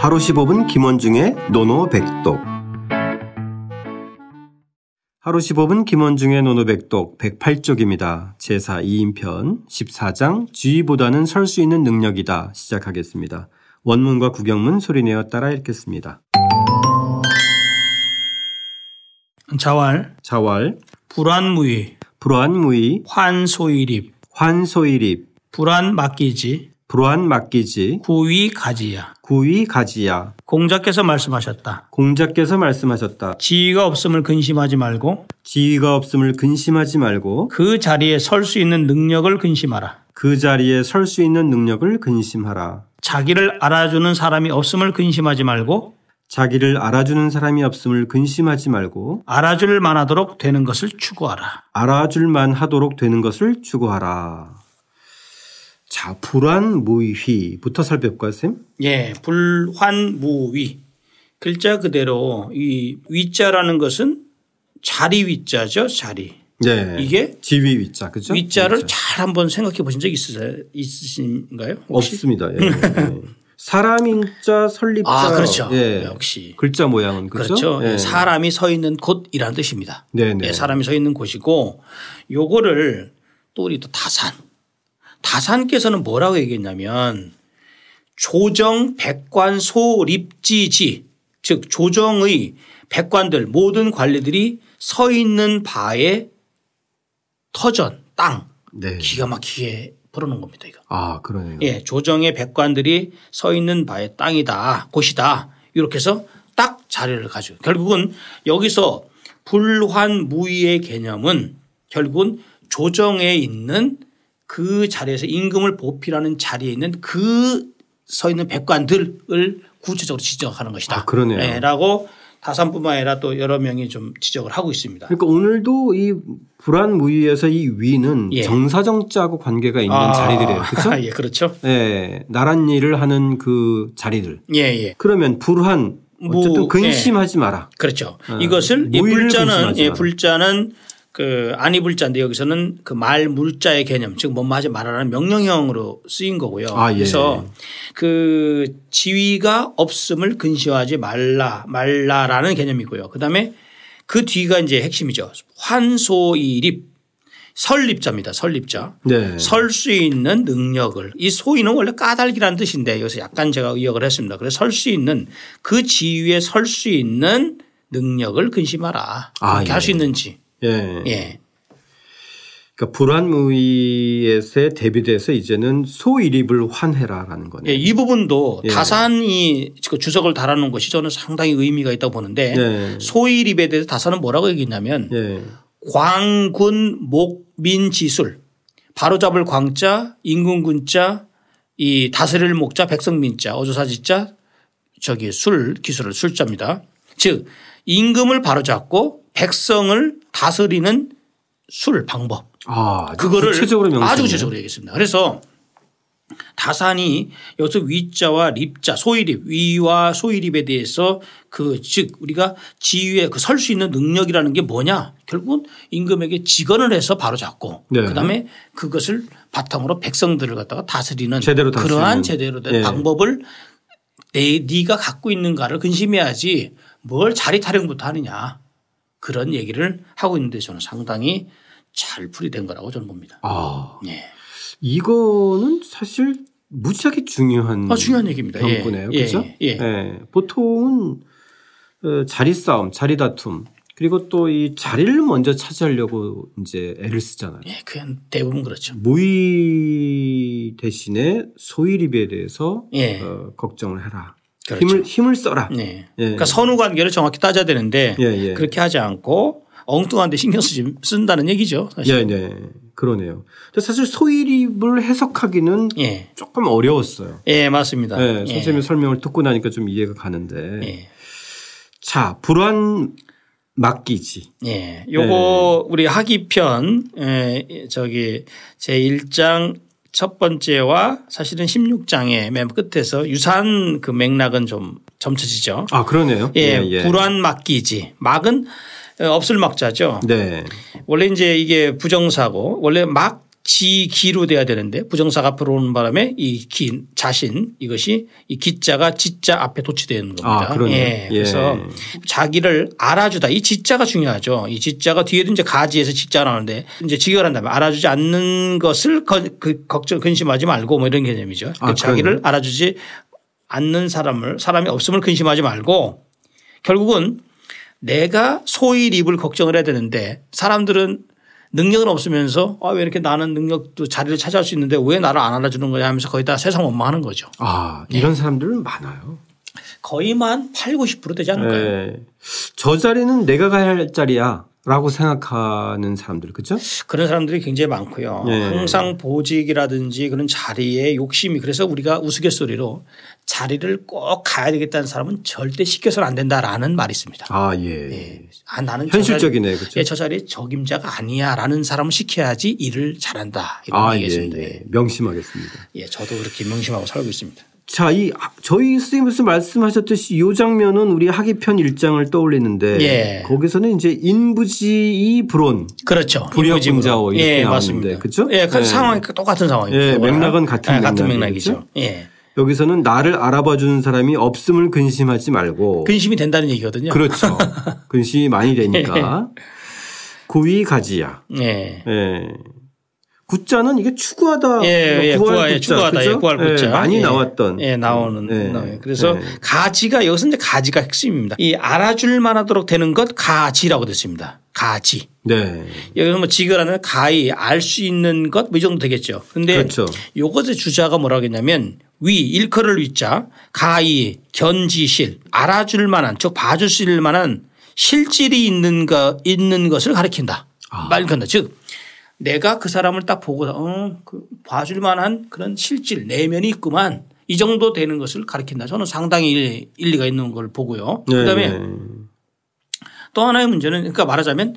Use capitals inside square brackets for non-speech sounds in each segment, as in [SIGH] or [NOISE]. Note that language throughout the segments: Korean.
하루 15분 김원중의 노노백독 하루 15분 김원중의 노노백독 108쪽입니다. 제사 2인편 14장 주의보다는 설 수 있는 능력이다 시작하겠습니다. 원문과 구경문 소리내어 따라 읽겠습니다. 자왈, 자왈, 불안무의, 불안무의, 환소일입, 환소일입, 불안 맡기지, 불안 맡기지, 구위 가지야. 구위 가지야. 공자께서 말씀하셨다. 공자께서 말씀하셨다. 지위가 없음을 근심하지 말고 지위가 없음을 근심하지 말고 그 자리에 설 수 있는 능력을 근심하라. 그 자리에 설 수 있는 능력을 근심하라. 자기를 알아주는 사람이 없음을 근심하지 말고 자기를 알아주는 사람이 없음을 근심하지 말고 알아줄 만하도록 되는 것을 추구하라. 알아줄 만 하도록 되는 것을 추구하라. 자, 불안무휘부터 살펴볼까요, 쌤? 예, 불환무위. 글자 그대로 이 위자라는 것은 자리 위자죠, 자리. 네. 이게 지위 위자, 그죠? 위자를 위자. 잘 한번 생각해 보신 적 있으세요? 있으신가요? 혹시? 없습니다. 예. 예. 사람인자, 설립자. 아, 그렇죠. 예. 역시. 글자 모양은 그렇죠. 그렇죠. 예. 사람이 서 있는 곳이라는 뜻입니다. 네네. 예, 사람이 서 있는 곳이고 요거를 또 우리 또 다산. 다산께서는 뭐라고 얘기했냐면 조정 백관 소립지지 즉 조정의 백관들 모든 관리들이 서 있는 바에 터전 땅 네. 기가 막히게 풀어놓은 겁니다. 이거. 아, 그러네요. 예, 조정의 백관들이 서 있는 바의 땅이다, 곳이다. 이렇게 해서 딱 자리를 가지고 결국은 여기서 불환무의의 개념은 결국은 조정에 있는 그 자리에서 임금을 보필하는 자리에 있는 그 서 있는 백관들을 구체적으로 지적하는 것이다. 아, 그러네요. 예, 라고 다산뿐만 아니라 또 여러 명이 좀 지적을 하고 있습니다. 그러니까 오늘도 이 불안무의에서 이 위는 예. 정사정자하고 관계가 있는 아, 자리들이에요. 그렇죠? [LAUGHS] 예, 그렇죠. 예. 나란 일을 하는 그 자리들. 예, 예. 그러면 불한 어쨌든 무- 근심하지 마라. 그렇죠. 어, 이것을 이 불자는 예. 불자는 그 아니 불자인데 여기서는 그 말 물자의 개념 즉 뭐뭐 하지 말아라는 명령형으로 쓰인 거고요. 아, 예. 그래서 그 지위가 없음을 근시하지 말라 말라라는 개념이고요. 그다음에 그 뒤가 이제 핵심이죠. 환소이립 설립자입니다. 설립자. 네. 설 수 있는 능력을 이 소위는 원래 까닭이라는 뜻인데 여기서 약간 제가 의역을 했습니다. 그래서 설 수 있는 그 지위에 설 수 있는 능력을 근심하라. 아, 그렇게 예. 할수 있는지. 예. 예. 그러니까 불안무의에 대비돼서 이제는 소일입을 환해라라는 거네요. 예, 이 부분도 예. 다산이 그 주석을 달아놓은 것이 저는 상당히 의미가 있다고 보는데 예. 소일입에 대해서 다산은 뭐라고 얘기했냐면 예. 광군 목민지술 바로잡을 광자 임금군자 이 다스릴 목자 백성민자 어조사지자 저기 술 기술을 술자입니다. 즉 임금을 바로잡고 백성을 다스리는 술 방법 아, 그거를 구체적으로. 아주 구체적으로 얘기했습니다. 그래서 다산이 여기서 위자와 립자 소일입 위와 소일입에 대해서 그 즉 우리가 지위에 그 설 수 있는 능력이라는 게 뭐냐 결국은 임금에게 직언을 해서 바로 잡고 네. 그다음에 그것을 바탕으로 백성들을 갖다가 다스리는 제대로 다스리는. 그러한 제대로 된 예. 방법을 내 네가 갖고 있는가를 근심해야지 뭘 자리 타령부터 하느냐 그런 얘기를 하고 있는데 저는 상당히 잘 풀이된 거라고 저는 봅니다. 아, 예. 이거는 사실 무지하게 중요한 아, 중요한 얘기입니다. 예. 경고네요. 예. 그렇죠? 예. 보통은 어, 자리 싸움, 자리 다툼 그리고 또 이 자리를 먼저 차지하려고 이제 애를 쓰잖아요. 예, 그냥 대부분 그렇죠. 무의 대신에 소일입에 대해서 예. 어, 걱정을 해라. 그렇죠. 힘을 힘을 써라. 네. 예. 그러니까 선후 관계를 정확히 따져야 되는데 예, 예. 그렇게 하지 않고 엉뚱한데 신경 쓰지 쓴다는 얘기죠. 사실. 예, 네. 그러네요. 사실 소일입을 해석하기는 예. 조금 어려웠어요. 예, 맞습니다. 네, 선생님의 설명을 듣고 나니까 좀 이해가 가는데. 예. 자, 불안 맡기지. 예. 요거 네. 우리 하기편 에, 저기 제 1장 첫 번째와 사실은 16장의 맨 끝에서 유사한 그 맥락은 좀 점쳐지죠. 아, 그러네요. 예, 불안 맡기지. 막은 어, 없을 막자죠. 네. 원래 이제 이게 부정사고 원래 막 지기로 돼야 되는데 부정사가 앞으로 오는 바람에 이 기, 자신 이것이 이 기자가 지자 앞에 도치되는 겁니다. 아. 예. 예. 그래서 자기를 알아주다 이 지자가 중요하죠. 이 지자가 뒤에도 이제 가지에서 지자가 나오는데 이제 직역을 한다면 알아주지 않는 것을 거- 그 걱정 근심하지 말고 뭐 이런 개념이죠. 아, 자기를 그러네요. 알아주지 않는 사람을 사람이 없음을 근심하지 말고 결국은 내가 소일 입을 걱정을 해야 되는데 사람들은 능력은 없으면서 아 왜 이렇게 나는 능력도 자리를 차지할 수 있는데 왜 나를 안 알아주는 거야 하면서 거의 다 세상 원망하는 거죠. 아, 네. 이런 사람들은 많아요. 거의만 8, 90% 되지 않을까요? 예. 저 자리는 내가 가야 할 자리야. 라고 생각하는 사람들, 그죠? 그런 사람들이 굉장히 많고요. 네. 항상 보직이라든지 그런 자리에 욕심이 그래서 우리가 우스갯소리로 자리를 꼭 가야 되겠다는 사람은 절대 시켜서는 안 된다라는 말이 있습니다. 아, 예. 예. 아, 나는 저 현실적이네, 그죠? 예, 저 자리에 적임자가 아니야 라는 사람을 시켜야지 일을 잘한다. 이런 아, 예, 얘기겠습니다. 예. 명심하겠습니다. 예, 저도 그렇게 명심하고 살고 있습니다. 자, 이 아, 저희 선생님께서 말씀하셨듯이 이 장면은 우리 하기편 일장을 떠올리는데 예. 거기서는 이제 인부지이 불온 그렇죠. 불협분자오 이렇게 예, 나오는데 맞습니다. 그죠? 예, 그 예. 상황이 똑같은 상황이죠. 예, 맥락은 같은 예, 같은 맥락이죠. 맥락이죠. 예. 여기서는 나를 알아봐 주는 사람이 없음을 근심하지 말고 근심이 된다는 얘기거든요. 그렇죠. [LAUGHS] 근심이 많이 되니까 구위 가지야. 예. 예. 구자는 이게 추구하다. 예, 예, 구할 예, 구자, 추구하다, 그죠? 예, 구할 예, 구자. 많이 예. 나왔던. 예, 나오는. 예. 나와요. 그래서 예. 가지가 여기서 이제 가지가 핵심입니다. 이 알아줄 만하도록 되는 것 가지라고 됐습니다. 가지. 네. 여기서 뭐 지거라는 가히 알 수 있는 것 뭐 이 정도 되겠죠. 근데 그렇죠. 요것의 주자가 뭐라고 했냐면 위 일컬을 위자 가히 견지실 알아줄 만한 즉 봐줄 수 있을 만한 실질이 있는 거 있는 것을 가리킨다. 아. 말 건다. 즉 내가 그 사람을 딱 보고 어, 그 봐줄 만한 그런 실질 내면이 있구만 이 정도 되는 것을 가리킨다. 저는 상당히 일리가 있는 걸 보고요. 네. 그다음에 또 하나의 문제는 그러니까 말하자면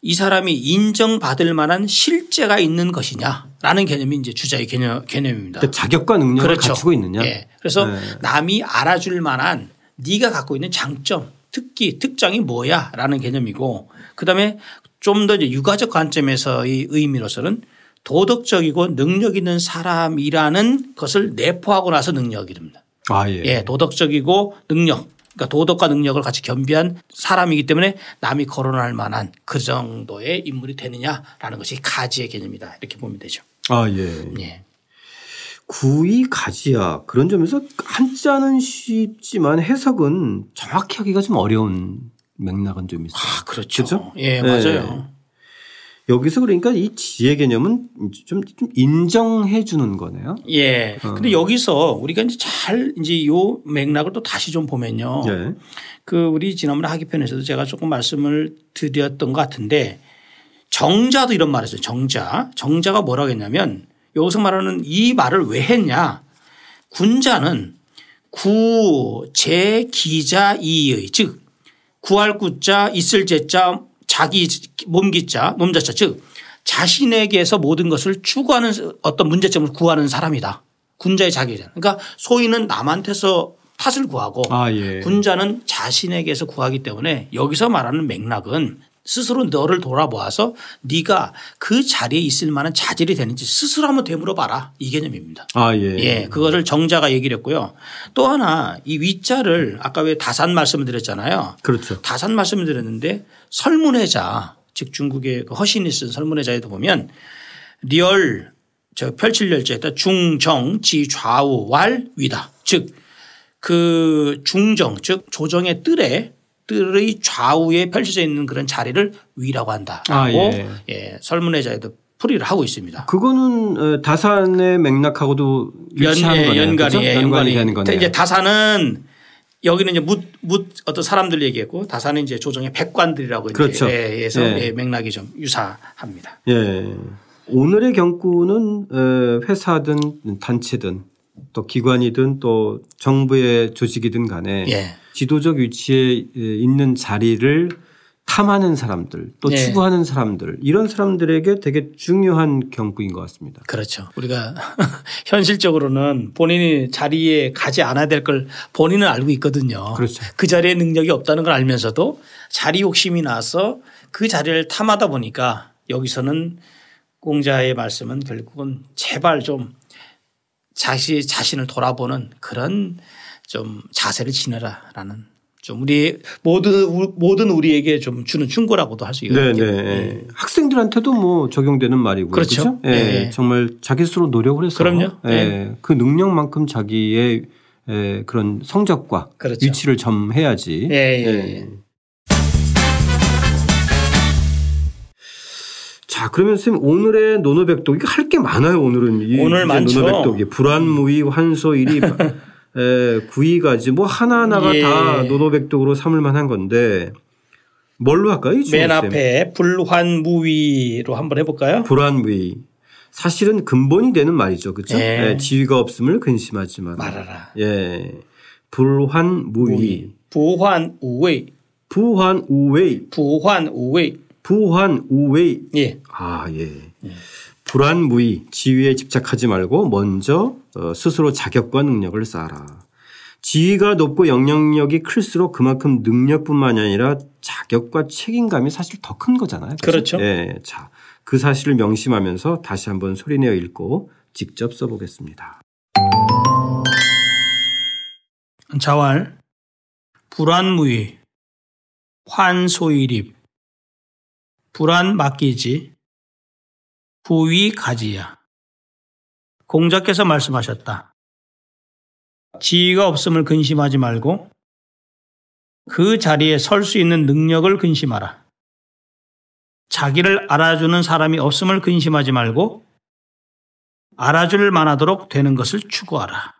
이 사람이 인정받을 만한 실제가 있는 것이냐라는 개념이 이제 주자의 개념, 개념입니다. 그러니까 자격과 능력을 갖추고 있느냐. 예. 그래서 네. 남이 알아줄 만한 네가 갖고 있는 장점, 특기, 특장이 뭐야라는 개념이고 그다음에 좀더 유가적 관점에서의 의미로서는 도덕적이고 능력 있는 사람이라는 것을 내포하고 나서 능력이 됩니다. 아, 예. 예, 도덕적이고 능력. 그러니까 도덕과 능력을 같이 겸비한 사람이기 때문에 남이 거론할 만한 그 정도의 인물이 되느냐라는 것이 가지의 개념이다. 이렇게 보면 되죠. 아, 예. 예. 구이 가지야. 그런 점에서 한자는 쉽지만 해석은 정확히 하기가 좀 어려운 맥락은 좀 있어요. 아, 그렇죠. 그죠? 예, 네. 맞아요. 여기서 그러니까 이 지혜 개념은 좀, 좀 인정해 주는 거네요. 예. 어. 근데 여기서 우리가 이제 잘 이제 요 맥락을 또 다시 좀 보면요. 예. 그 우리 지난번에 하기편에서도 제가 조금 말씀을 드렸던 것 같은데 정자도 이런 말을 했어요. 정자. 정자가 뭐라고 했냐면 여기서 말하는 이 말을 왜 했냐. 군자는 구, 제, 기자, 이의 즉 구할 구자, 있을 제자, 자기 몸기자, 몸자자 즉 자신에게서 모든 것을 추구하는 어떤 문제점을 구하는 사람이다. 군자의 자기잖아. 그러니까 소인은 남한테서 탓을 구하고 아, 예. 군자는 자신에게서 구하기 때문에 여기서 말하는 맥락은 스스로 너를 돌아보아서 네가 그 자리에 있을 만한 자질이 되는지 스스로 한번 되물어 봐라 이 개념입니다. 아, 예. 예, 그거를 정자가 얘기를 했고요. 또 하나 이 위자를 아까 왜 다산 말씀을 드렸잖아요. 그렇죠. 다산 말씀을 드렸는데 설문회자 즉 중국의 그 허신이 쓴 설문회자에도 보면 열 저 펼칠열자에다 중정 지 좌우 왈 위다 즉 그 중정 즉 조정의 뜰에 뜰의 좌우에 펼쳐져 있는 그런 자리를 위라고 한다라고 아, 예. 예, 설문해자에도 풀이를 하고 있습니다. 그거는 어, 다산의 맥락하고도 연, 예, 거네요. 연관이? 예, 연관이 연관이 되는 거네요. 이제 다산은 여기는 이제 묻, 묻 어떤 사람들 얘기했고 다산은 이제 조정의 백관들이라고 그렇죠. 이제 예, 해서 예. 예, 맥락이 좀 유사합니다. 예. 오늘의 경구는 어, 회사든 단체든 또 기관이든 또 정부의 조직이든 간에 예. 지도적 위치에 있는 자리를 탐하는 사람들 또 예. 추구하는 사람들 이런 사람들에게 되게 중요한 경구인 것 같습니다. 그렇죠. 우리가 [LAUGHS] 현실적으로는 본인이 자리에 가지 않아야 될 걸 본인은 알고 있거든요. 그렇죠. 그 자리에 능력이 없다는 걸 알면서도 자리 욕심이 나서 그 자리를 탐하다 보니까 여기서는 공자의 말씀은 결국은 제발 좀 자신을 돌아보는 그런 좀 자세를 지내라라는 좀 우리 모든 모든 우리에게 좀 주는 충고라고도 할수 네, 있겠네요. 네. 학생들한테도 뭐 적용되는 말이고요. 그렇죠. 그렇죠? 예, 네. 정말 자기 스스로 노력을 해서 그럼요. 예, 네. 그 능력만큼 자기의 예, 그런 성적과 그렇죠. 위치를 점해야지. 예, 예, 예. 자, 그러면 선생님 오늘의 노노백독 이게 할 게 많아요. 오늘은 이 오늘 많죠. 노노백독이 불안무의 환소 일이 [LAUGHS] 에, 구이가지 뭐 하나하나가 예. 다 노노백독으로 삼을 만한 건데 뭘로 할까요? 이 맨? 앞에 불환무위로 한번 해볼까요? 불안무의 사실은 근본이 되는 말이죠. 그렇죠? 예. 예, 지위가 없음을 근심하지 마라. 말하라. 예. 불환무의 부환우웨이, 부환우웨이 부환우웨이. 부환우웨이 예, 아, 예. 불안무의 지위에 집착하지 말고 먼저 어, 스스로 자격과 능력을 쌓아라. 지위가 높고 영향력이 클수록 그만큼 능력뿐만이 아니라 자격과 책임감이 사실 더 큰 거잖아요. 그렇죠? 그렇죠. 예. 자, 그 사실을 명심하면서 다시 한번 소리내어 읽고 직접 써보겠습니다. 자왈, 불안무위, 환소일입, 불안 맡기지, 부위 가지야. 공자께서 말씀하셨다. 지위가 없음을 근심하지 말고 그 자리에 설 수 있는 능력을 근심하라. 자기를 알아주는 사람이 없음을 근심하지 말고 알아줄 만하도록 되는 것을 추구하라.